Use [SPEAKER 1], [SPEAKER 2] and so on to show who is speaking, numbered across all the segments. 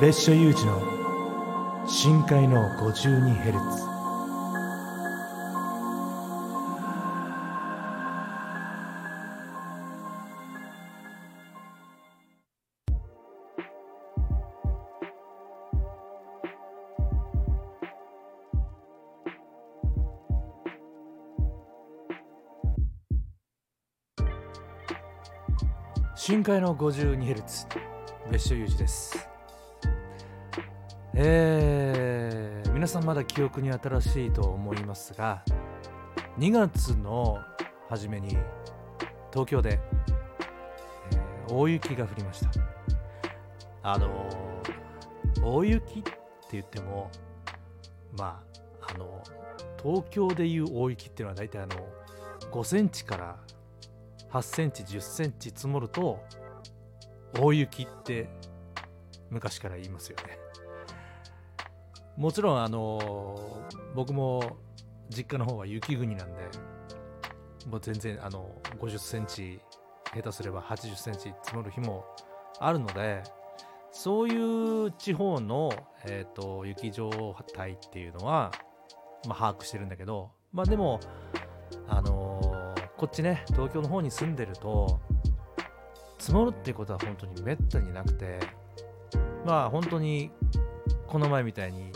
[SPEAKER 1] 別所有事の深海の 52Hz 深海の 52Hz 別所有事です。えー、皆さんまだ記憶に新しいと思いますが2月の初めに東京で、えー、大雪が降りました。あのー、大雪って言ってもまああの東京でいう大雪っていうのは大体あの5センチから8センチ10センチ積もると大雪って昔から言いますよね。もちろんあの僕も実家の方は雪国なんでもう全然あの50センチ下手すれば80センチ積もる日もあるのでそういう地方の、えーと、雪状態っていうのは、まあ、把握してるんだけどまあでもあのこっちね東京の方に住んでると積もるっていうことは本当にめったになくてまあ本当にこの前みたいに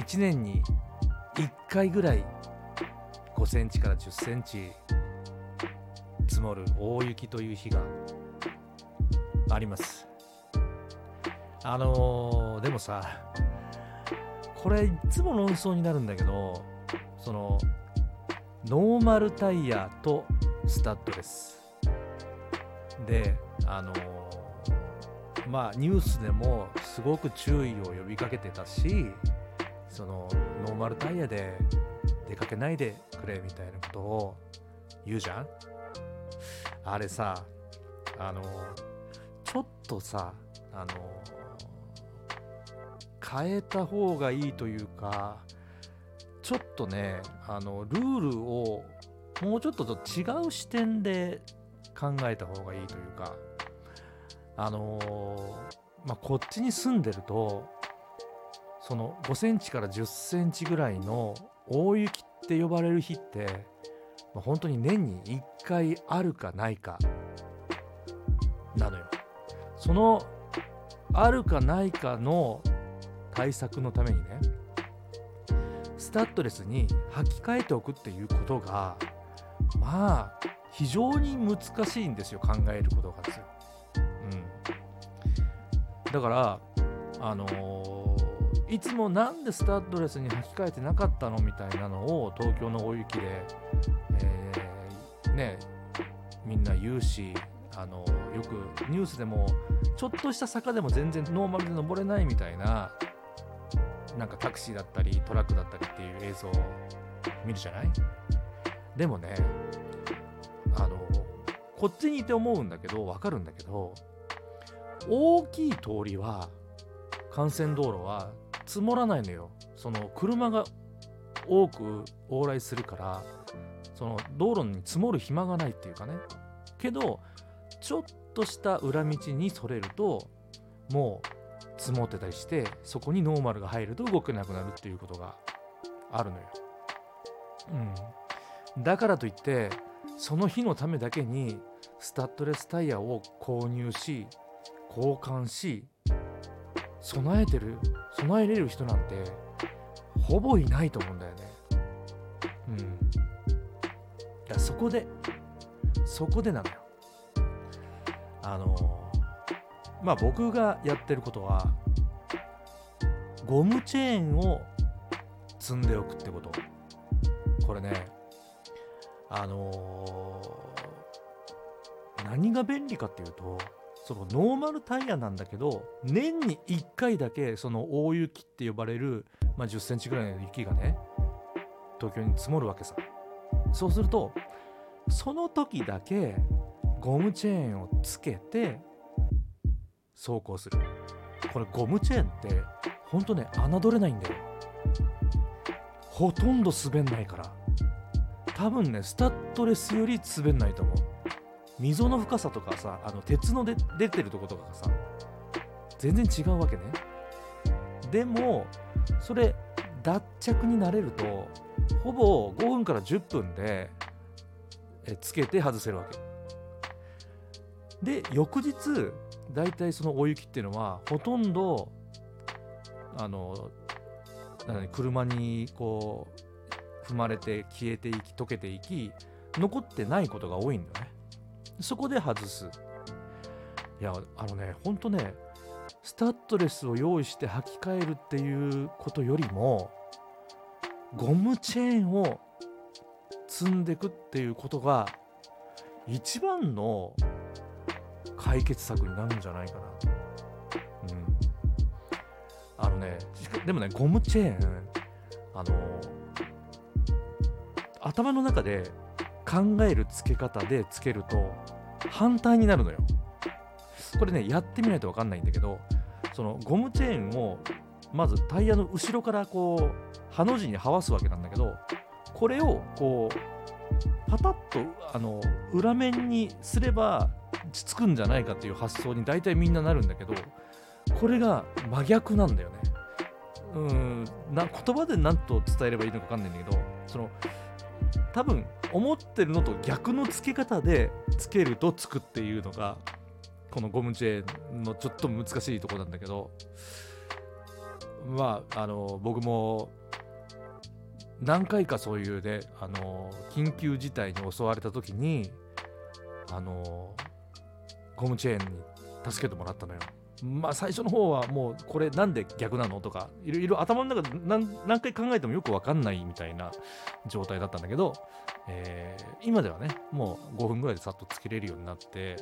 [SPEAKER 1] 1年に1回ぐらい5センチから10センチ積もる大雪という日があります。あのー、でもさこれいつも論争になるんだけどそのノーマルタイヤとスタッドレス。であのー、まあニュースでもすごく注意を呼びかけてたしそのノーマルタイヤで出かけないでくれみたいなことを言うじゃん？あれさあの、ちょっとさあの、変えた方がいいというかちょっとねあのルールをもうちょっとと違う視点で考えた方がいいというかあの、まあ、こっちに住んでるとその5センチから10センチぐらいの大雪って呼ばれる日って、まあ、本当に年に1回あるかないかなのよ。そのあるかないかの対策のためにねスタッドレスに履き替えておくっていうことがまあ非常に難しいんですよ考えることがですよ。うん、だからあのー、いつもなんでスタッドレスに履き替えてなかったのみたいなのを東京の大雪で、えー、ねみんな言うしあの、よくニュースでもちょっとした坂でも全然ノーマルで登れないみたいななんかタクシーだったりトラックだったりっていう映像を見るじゃない？でもねあのこっちにいて思うんだけど分かるんだけど大きい通りは幹線道路は積もらないのよ。その車が多く往来するからその道路に積もる暇がないっていうかね。けどちょっとした裏道にそれるともう積もってたりしてそこにノーマルが入ると動けなくなるっていうことがあるのよ。うん、だからといってその日のためだけにスタッドレスタイヤを購入し交換し備えてる備えれる人なんてほぼいないと思うんだよね。うん。いやそこでそこでなのよ。あのまあ僕がやってることはゴムチェーンを積んでおくってことこれねあのー、何が便利かっていうとそのノーマルタイヤなんだけど年に1回だけその大雪って呼ばれる、まあ、1 0センチぐらいの雪がね東京に積もるわけさ。そうするとその時だけゴムチェーンをつけて走行する。これゴムチェーンってほんとね侮れないんだよ。ほとんど滑んないから。多分ねスタッドレスより滑んないと思う。溝の深さとかさあの鉄ので出てるとことかがさ全然違うわけね。でもそれ脱着になれるとほぼ5分から10分でえつけて外せるわけ。で翌日大体その大雪っていうのはほとんどあのなん車にこう踏まれて消えていき溶けていき残ってないことが多いんだよね。そこで外すいやあのねほんとねスタッドレスを用意して履き替えるっていうことよりもゴムチェーンを積んでいくっていうことが一番の解決策になるんじゃないかな。うん。あのね、でもね、ゴムチェーン、あの、頭の中で考える付け方でつけると反対になるのよ。これね、やってみないと分かんないんだけど、そのゴムチェーンをまずタイヤの後ろからこう、ハの字にはわすわけなんだけど、これをこう、パタッとあの裏面にすればつくんじゃないかっていう発想に大体みんななるんだけどこれが真逆なんだよねうんな言葉で何と伝えればいいのか分かんないんだけどその多分思ってるのと逆の付け方でつけるとつくっていうのがこのゴムチェーンのちょっと難しいとこなんだけどまああの僕も何回かそういうねあの緊急事態に襲われた時にあのゴムチェーンに助けてもらったのよ。まあ最初の方はもうこれなんで逆なのとかいろいろ頭の中で何何回考えてもよく分かんないみたいな状態だったんだけど、えー、今ではねもう5分ぐらいでさっとつけれるようになって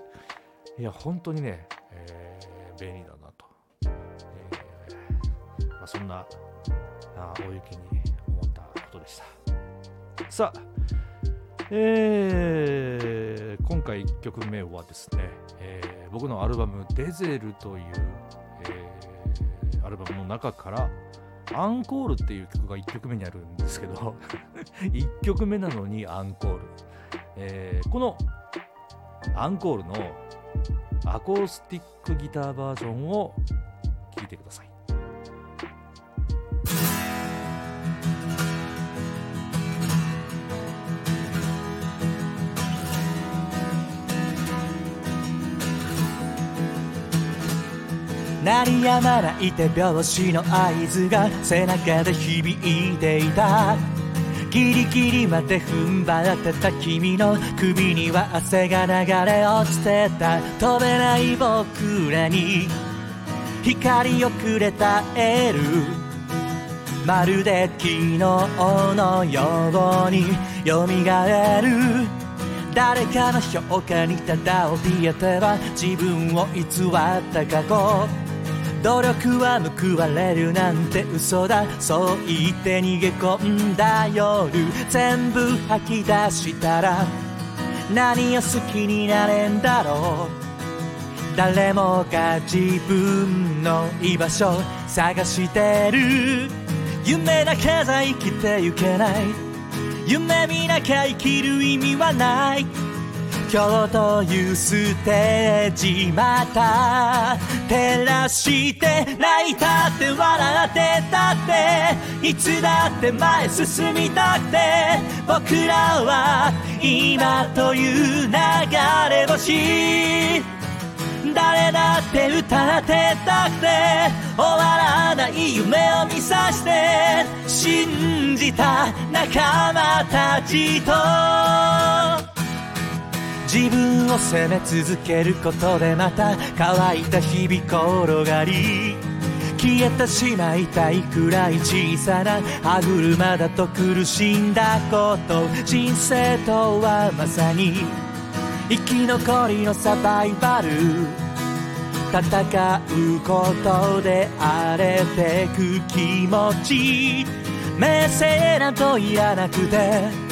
[SPEAKER 1] いや本当にね、えー、便利だなと、えーまあ、そんなあ大雪に思ったことでした。さあえー、今回1曲目はですね、えー、僕のアルバム「デゼル」という、えー、アルバムの中から「アンコール」っていう曲が1曲目にあるんですけど 1曲目なのにアンコール、えー、このアンコールのアコースティックギターバージョンを聴いてください。
[SPEAKER 2] 鳴りやまない手拍子の合図が背中で響いていたギリギリまで踏ん張ってた君の首には汗が流れ落ちてた飛べない僕らに光をくれたエールまるで昨日のように蘇る誰かの評価にただ怯えては自分を偽った過去努力は報われるなんて嘘だ。そう言って逃げ込んだ夜全部吐き出したら何を好きになれんだろう。誰もが自分の居場所探してる。夢だけじゃ生きてゆけない。夢見なきゃ生きる意味はない。今日というステージまた照らして泣いたって笑ってたっていつだって前進みたくて僕らは今という流れ星。誰だって歌ってたくて終わらない夢を見さして信じた仲間たちと。自分を責め続けることでまた乾いた日々転がり消えてしまいたいくらい小さな歯車だと苦しんだこと人生とはまさに生き残りのサバイバル。戦うことで荒れてく気持ち。名声なんといらなくて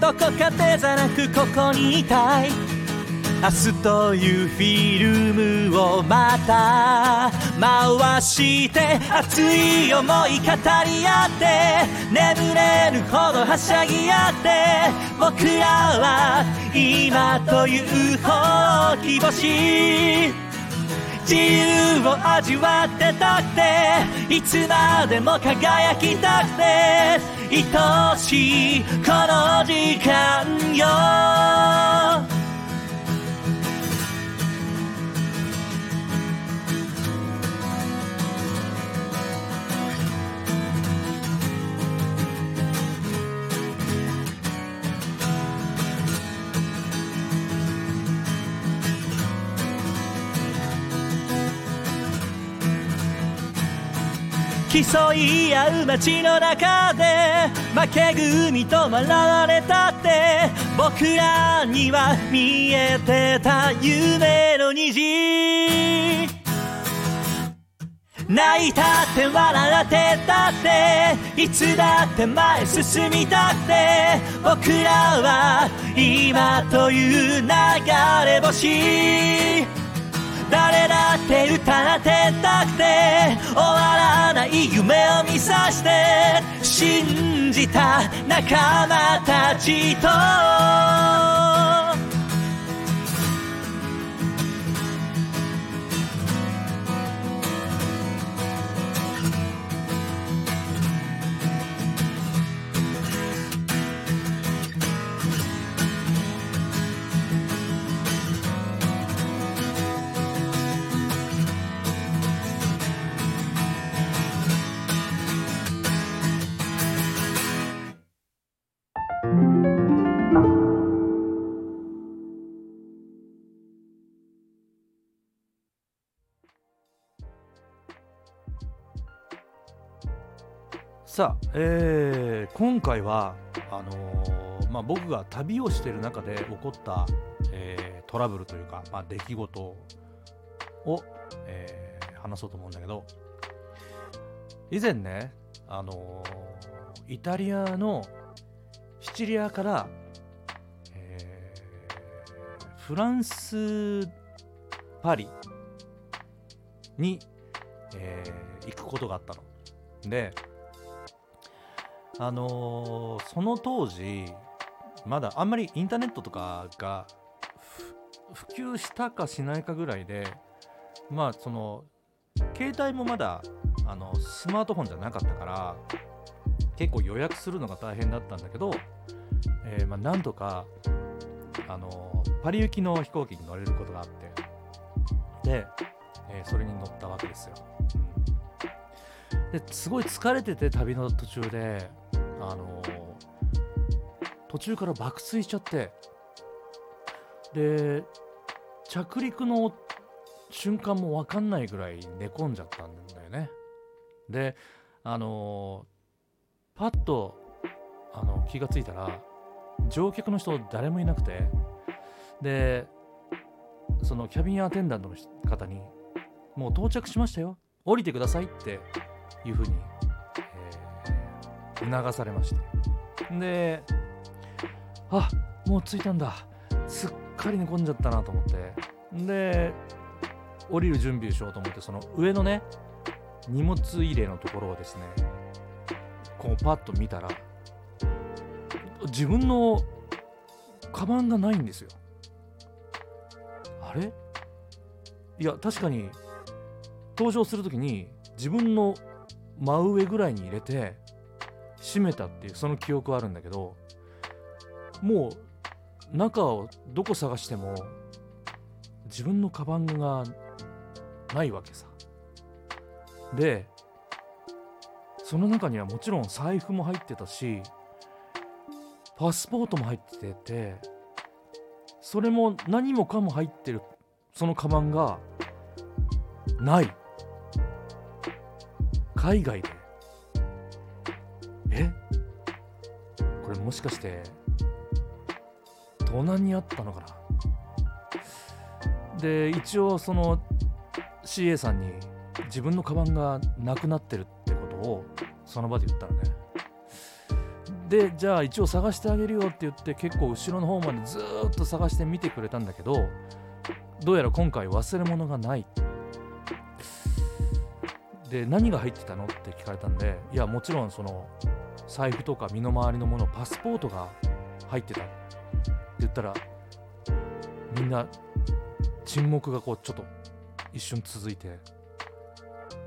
[SPEAKER 2] どこかでじゃなくここにいたい。明日というフィルムをまた回して熱い思い語り合って眠れぬほどはしゃぎ合って僕らは今というほうき星。自由を味わってたくていつまでも輝きたくて愛しいこの時間よ。競い合う街の中で負け組と笑われたって僕らには見えてた夢の虹泣いたって笑ってたっていつだって前進みたって僕らは今という流れ星誰だって歌ってたくて終わらない夢を見さして信じた仲間たちと。
[SPEAKER 1] さあ、えー今回はあのーまあ、僕が旅をしている中で起こった、えートラブルというか、まあ、出来事を、えー話そうと思うんだけど以前ね、あのイタリアのシチリアから、えーフランスパリに、えー行くことがあったの。であのーその当時まだあんまりインターネットとかが普及したかしないかぐらいでまあその携帯もまだあのスマートフォンじゃなかったから結構予約するのが大変だったんだけど、えーまあ、なんとかあのパリ行きの飛行機に乗れることがあってで、えーそれに乗ったわけですよ。ですごい疲れてて旅の途中で、あの途中から爆睡しちゃって。で着陸の瞬間も分かんないぐらい寝込んじゃったんだよね。であのパッとあの気がついたら乗客の人誰もいなくて。でそのキャビンアテンダントの方に「もう到着しましたよ。降りてください」っていうふうに、えー促されまして。であもう着いたんだ。すっかり寝込んじゃったなと思って。で降りる準備をしようと思ってその上のね荷物入れのところをですねこうパッと見たら自分のカバンがないんですよ。あれ？いや確かに登場するときに自分の真上ぐらいに入れて閉めたっていうその記憶はあるんだけどもう中をどこ探しても自分のカバンがないわけさ。でその中にはもちろん財布も入ってたしパスポートも入っててそれも何もかも入ってるそのカバンがない。海外で。え？これもしかして盗難にあったのかな？で一応その CA さんに自分のカバンがなくなってるってことをその場で言ったらね。でじゃあ一応探してあげるよって言って結構後ろの方までずっと探して見てくれたんだけどどうやら今回忘れ物がないって。で何が入ってたの？って聞かれたんでいやもちろんその財布とか身の回りのものパスポートが入ってたって言ったらみんな沈黙がこうちょっと一瞬続いて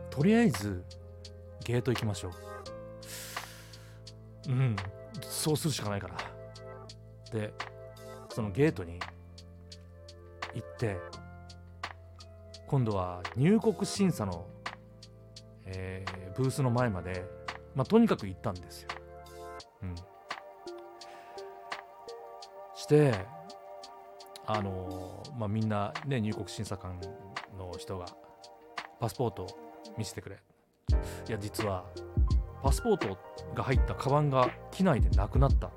[SPEAKER 1] とりあえずゲート行きましょう。うんそうするしかないから。でそのゲートに行って今度は入国審査の、えーブースの前まで、まあ、とにかく行ったんですよ。うん、してあのーまあ、みんな、ね、入国審査官の人がパスポートを見せてくれ。いや実はパスポートが入ったカバンが機内でなくなった。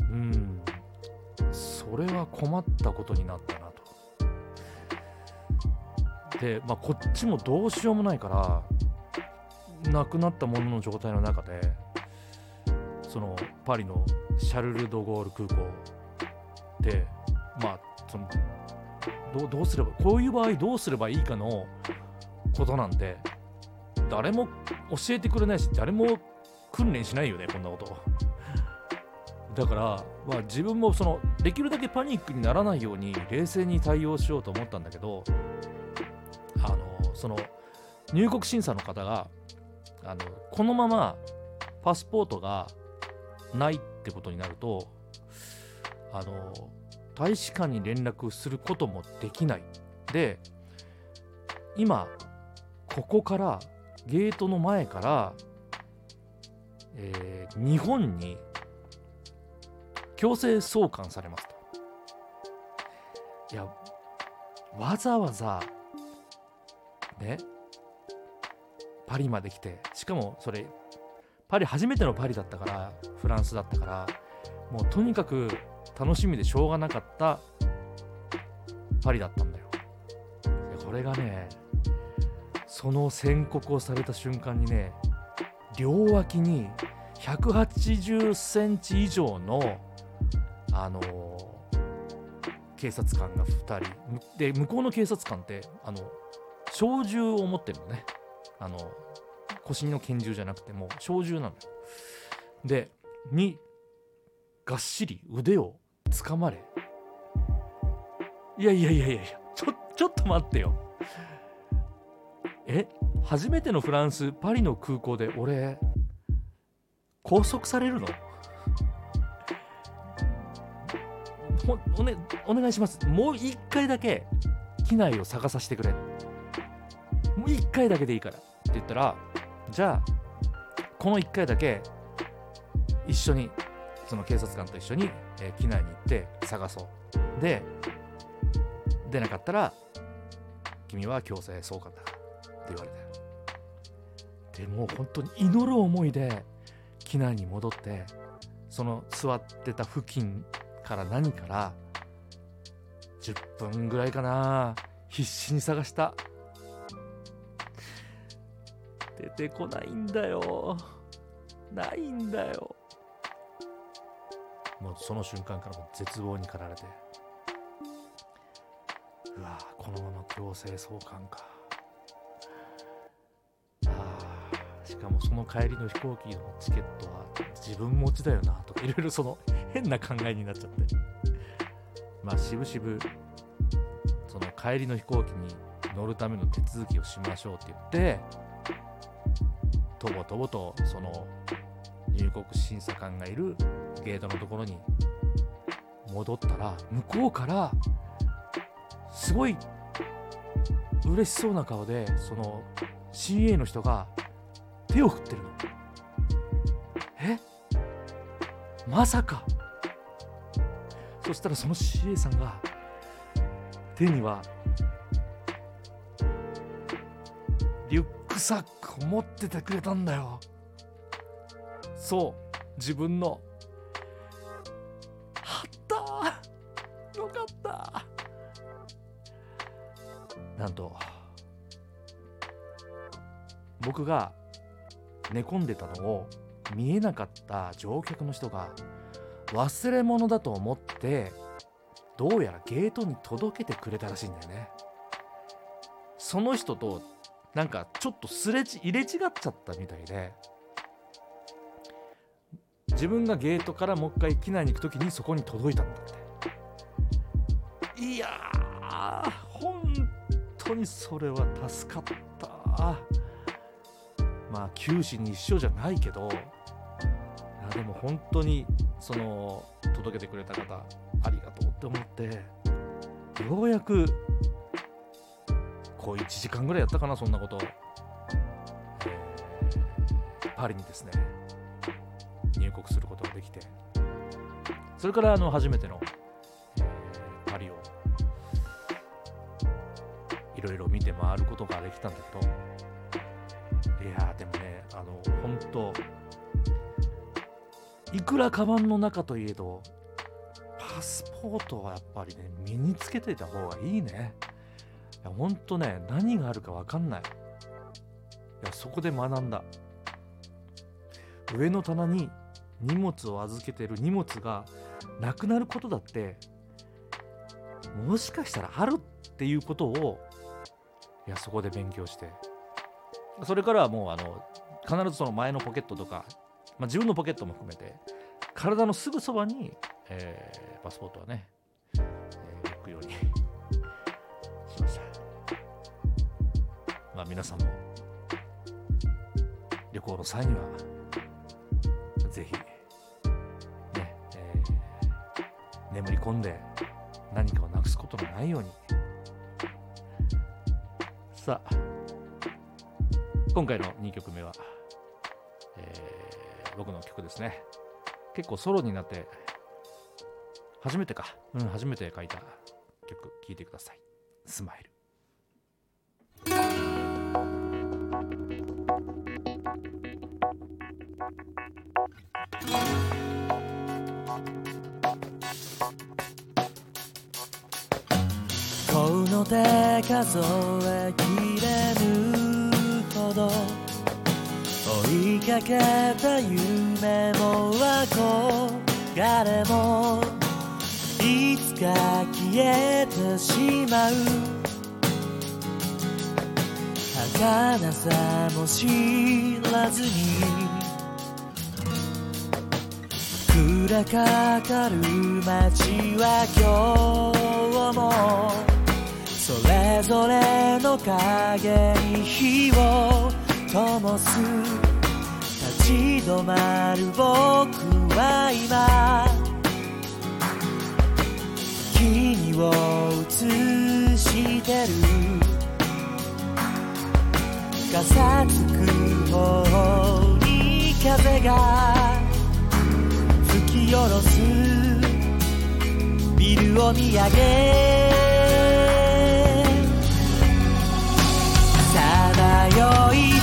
[SPEAKER 1] うん。それは困ったことになったな。で、まあ、こっちもどうしようもないからなくなったものの状態の中でそのパリのシャルル・ド・ゴール空港でまあそのどうすればこういう場合どうすればいいかのことなんて誰も教えてくれないし誰も訓練しないよねこんなこと。だから、まあ、自分もそのできるだけパニックにならないように冷静に対応しようと思ったんだけどその入国審査の方があのこのままパスポートがないってことになるとあの大使館に連絡することもできない。で今ここからゲートの前から、えー日本に強制送還されますと。いやわざわざねパリまで来て。しかもそれパリ初めてのパリだったからフランスだったからもうとにかく楽しみでしょうがなかったパリだったんだよ。でこれがねその宣告をされた瞬間にね両脇に180センチ以上のあのー警察官が2人。で向こうの警察官ってあの小銃を持ってるのね。あの腰の拳銃じゃなくてもう小銃なのよ。でにがっしり腕を掴まれ。いやいやいやいやいやちょちょっと待ってよ。え初めてのフランスパリの空港で俺拘束されるの？ほお,、ね、お願いします。もう一回だけ機内を探させてくれ。もう一回だけでいいからって言ったらじゃあこの一回だけ一緒にその警察官と一緒に、え機内に行って探そう。で出なかったら君は強制送還だって言われてでもう本当に祈る思いで機内に戻ってその座ってた付近から何から10分ぐらいかな。必死に探した。出てこないんだよ。ないんだよ。もうその瞬間からも絶望に駆られて。うわこのまま強制送還か。あしかもその帰りの飛行機のチケットは自分持ちだよなとかいろいろその変な考えになっちゃって。まあしぶしぶその帰りの飛行機に乗るための手続きをしましょうって言ってとぼとぼとその入国審査官がいるゲートのところに戻ったら向こうからすごい嬉しそうな顔でその CA の人が手を振ってるの。え？まさか。そしたらその CA さんが手にはリュックサック。クを持っててくれたんだよ。そう自分の。あった。よかった。なんと僕が寝込んでたのを見えなかった乗客の人が忘れ物だと思ってどうやらゲートに届けてくれたらしいんだよね。その人となんかちょっとすれち入れ違っちゃったみたいで。自分がゲートからもう一回機内に行く時にそこに届いたんだって。いやー本当にそれは助かった。まあ九死に一生じゃないけど。いやでも本当にその届けてくれた方ありがとうって思ってようやくこう1時間ぐらいやったかなそんなこと、パリにですね入国することができて。それからあの初めての、パリをいろいろ見て回ることができたんだけど。いやでもねあの本当いくらカバンの中といえどパスポートはやっぱりね身につけていた方がいいね。いや本当ね何があるか分かんない。いやそこで学んだ。上の棚に荷物を預けてる荷物がなくなることだってもしかしたらあるっていうことをいやそこで勉強して。それからはもうあの必ずその前のポケットとか、まあ、自分のポケットも含めて体のすぐそばに、えーパスポートはね、えー置くようにまあ皆さんも旅行の際にはぜひね、えー眠り込んで何かをなくすことのないように。さあ今回の2曲目は、えー僕の曲ですね。結構ソロになって初めてか。うん初めて書いた曲聴いてください「スマイル」
[SPEAKER 2] この手数えきれぬほど追いかけた夢も憧れもいつか消えてしまう。儚さも知らずに暗かかる街は今日もそれぞれの影に火を灯す立ち止まる僕は今君を映してる。傘つく方に風がき下ろす。ビルを見上げ。さまよい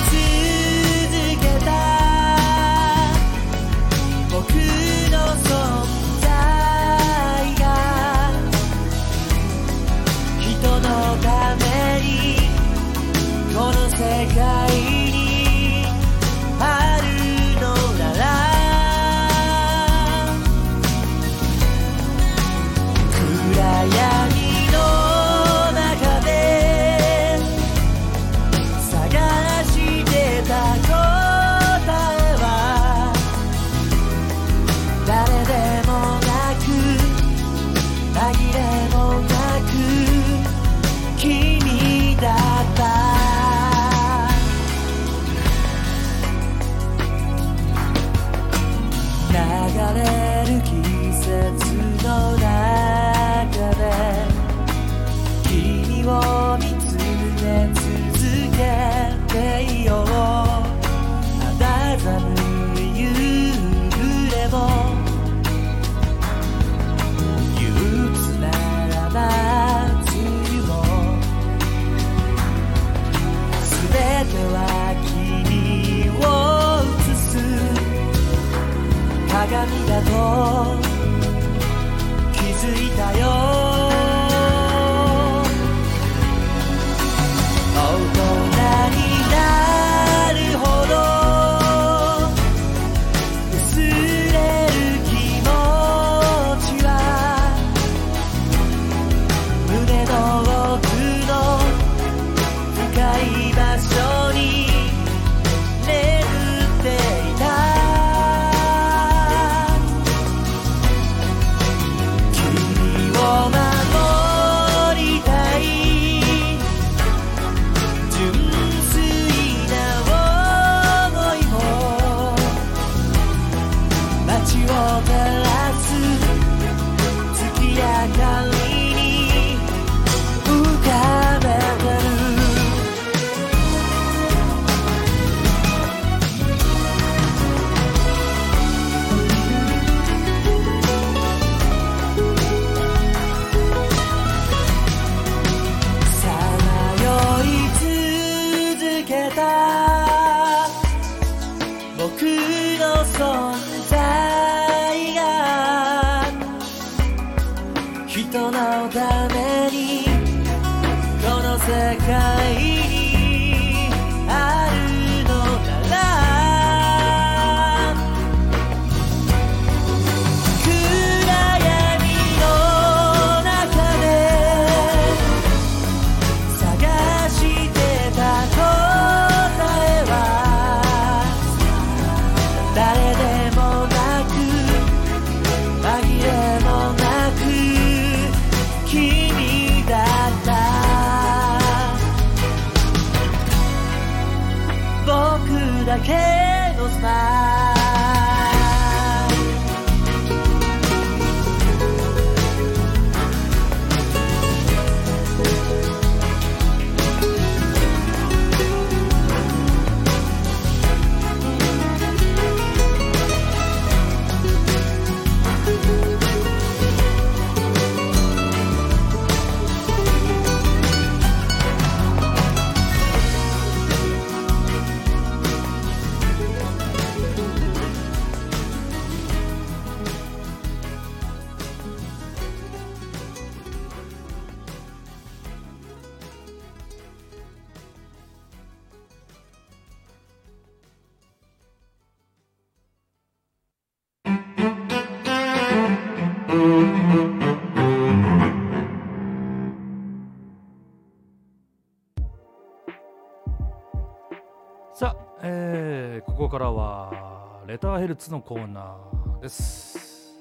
[SPEAKER 2] は
[SPEAKER 1] レターヘルツのコーナーです、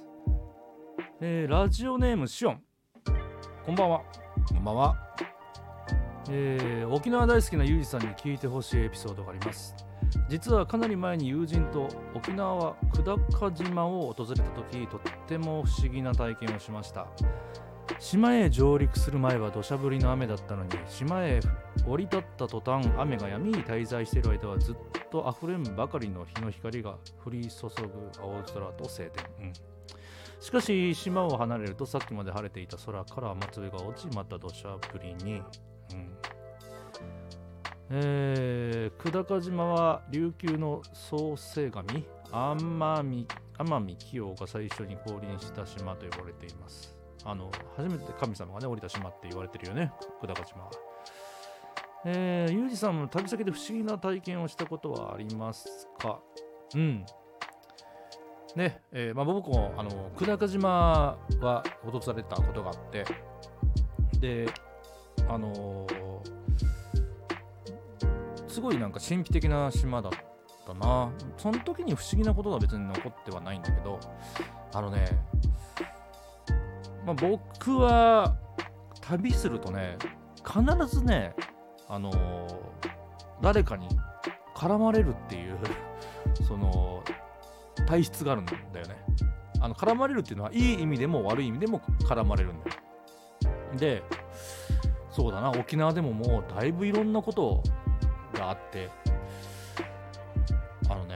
[SPEAKER 1] えーラジオネームシオン。こんばんは。こんばんは、えー沖縄大好きなユージさんに聞いてほしいエピソードがあります。実はかなり前に友人と沖縄は久高島を訪れた時とっても不思議な体験をしました島へ上陸する前は土砂降りの雨だったのに島へ降り立った途端雨が闇に滞在している間はずっと溢れんばかりの日の光が降り注ぐ青空と晴天、うん。しかし島を離れるとさっきまで晴れていた空から雨粒が落ちまた土砂降りに、うん。えー、久高島は琉球の創世神天海天海清が最初に降臨した島と呼ばれていますあの初めて神様がね降りた島って言われてるよね久高島はえー、ユージさんも旅先で不思議な体験をしたことはありますか？うん。ね、えーまあ、僕もあの久高島は訪れたことがあって、で、あのーすごいなんか神秘的な島だったな。その時に不思議なことは別に残ってはないんだけど、あのね、まあ、僕は旅するとね、必ずね、あのー誰かに絡まれるっていう その体質があるんだよね。あの絡まれるっていうのはいい意味でも悪い意味でも絡まれるんだよ。でそうだな沖縄でももうだいぶいろんなことがあってあのね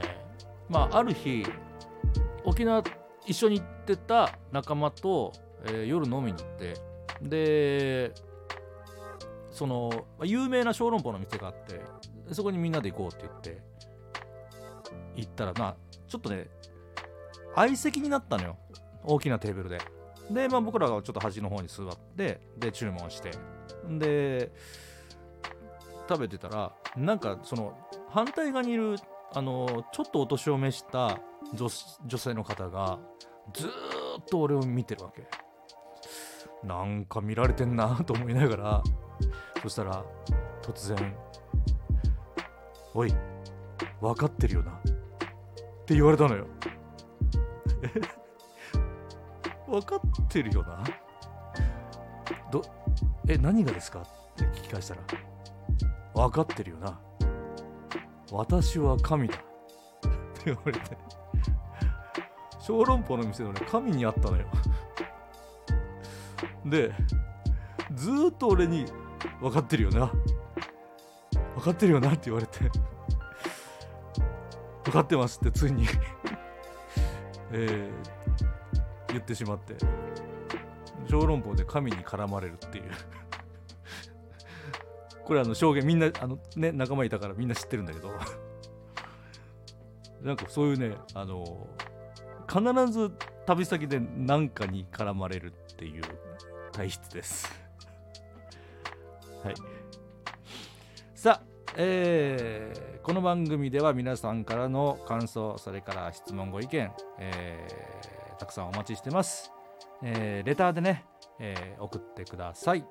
[SPEAKER 1] まあある日沖縄一緒に行ってた仲間と、えー夜飲みに行ってでその有名な小籠包の店があってそこにみんなで行こうって言って行ったらまあちょっとね相席になったのよ。大きなテーブルで。で、まあ、僕らがちょっと端の方に座ってで注文して。で食べてたらなんかその反対側にいるあのちょっとお年を召した女性の方がずっと俺を見てるわけ。なんか見られてんなと思いながらそしたら突然「おい分かってるよな」って言われたのよ分かってるよなどえ何がですか？って聞き返したら分かってるよな？私は神だって言われて。小籠包の店のね神に会ったのよ。でずっと俺に分かってるよな。分かってるよなって言われて。分かってますってついに。えー言ってしまって。小籠包で神に絡まれるっていう。これあの証言みんなあのね仲間いたからみんな知ってるんだけど。なんかそういうねあの必ず旅先で何かに絡まれるっていう。体質です。はい。さあえーこの番組では皆さんからの感想それから質問ご意見、えーたくさんお待ちしてます、えーレターでね、えー送ってください。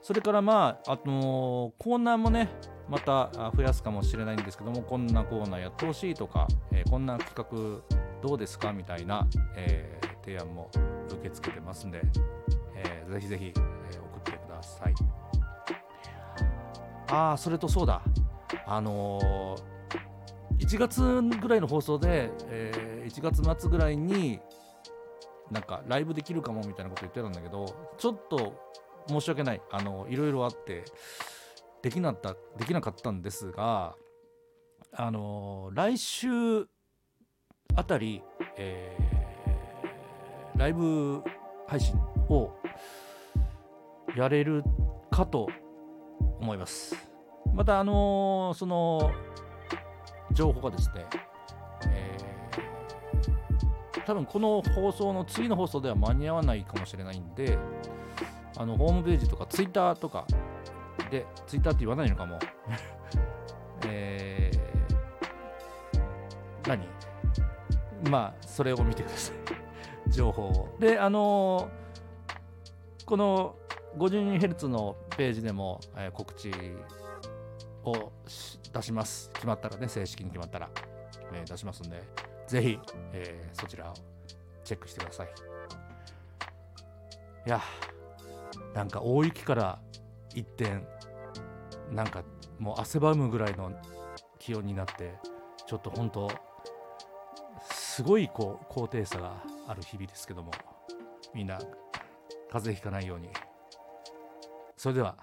[SPEAKER 1] それからまああのーコーナーもねまたあ増やすかもしれないんですけどもこんなコーナーやってほしいとか、えーこんな企画どうですかみたいな、えー提案も受け付けてますんで、えーぜひぜひ、え送ってください。ああそれとそうだ。あのー1月ぐらいの放送で、えー1月末ぐらいになんかライブできるかもみたいなこと言ってたんだけどちょっと申し訳ない。あのいろいろあってできなったできなかったんですがあの来週あたり、えーライブ配信をやれるかと思います。またあのその情報がですね、えー多分この放送の次の放送では間に合わないかもしれないんであのホームページとかツイッターとかでツイッターって言わないのかも。えー何？まあそれを見てください。情報を。であのこの 52Hz のページでも、えー告知をし出します。決まったらね正式に決まったら、えー出しますんでぜひ、えーそちらをチェックしてください。いやなんか大雪から一転なんかもう汗ばむぐらいの気温になってちょっと本当すごいこう高低差がある日々ですけどもみんな風邪ひかないように。それでは